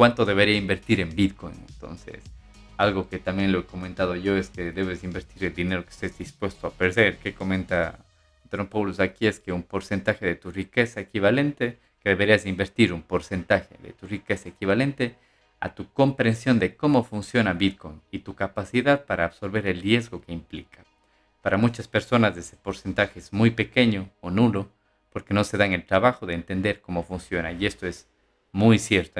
cuánto debería invertir en Bitcoin. Entonces, algo que también lo he comentado yo es que debes invertir el dinero que estés dispuesto a perder. Que comenta Trompoulos aquí es que un porcentaje de tu riqueza equivalente, que deberías invertir un porcentaje de tu riqueza equivalente a tu comprensión de cómo funciona Bitcoin y tu capacidad para absorber el riesgo que implica. Para muchas personas ese porcentaje es muy pequeño o nulo porque no se dan el trabajo de entender cómo funciona y esto es muy cierto.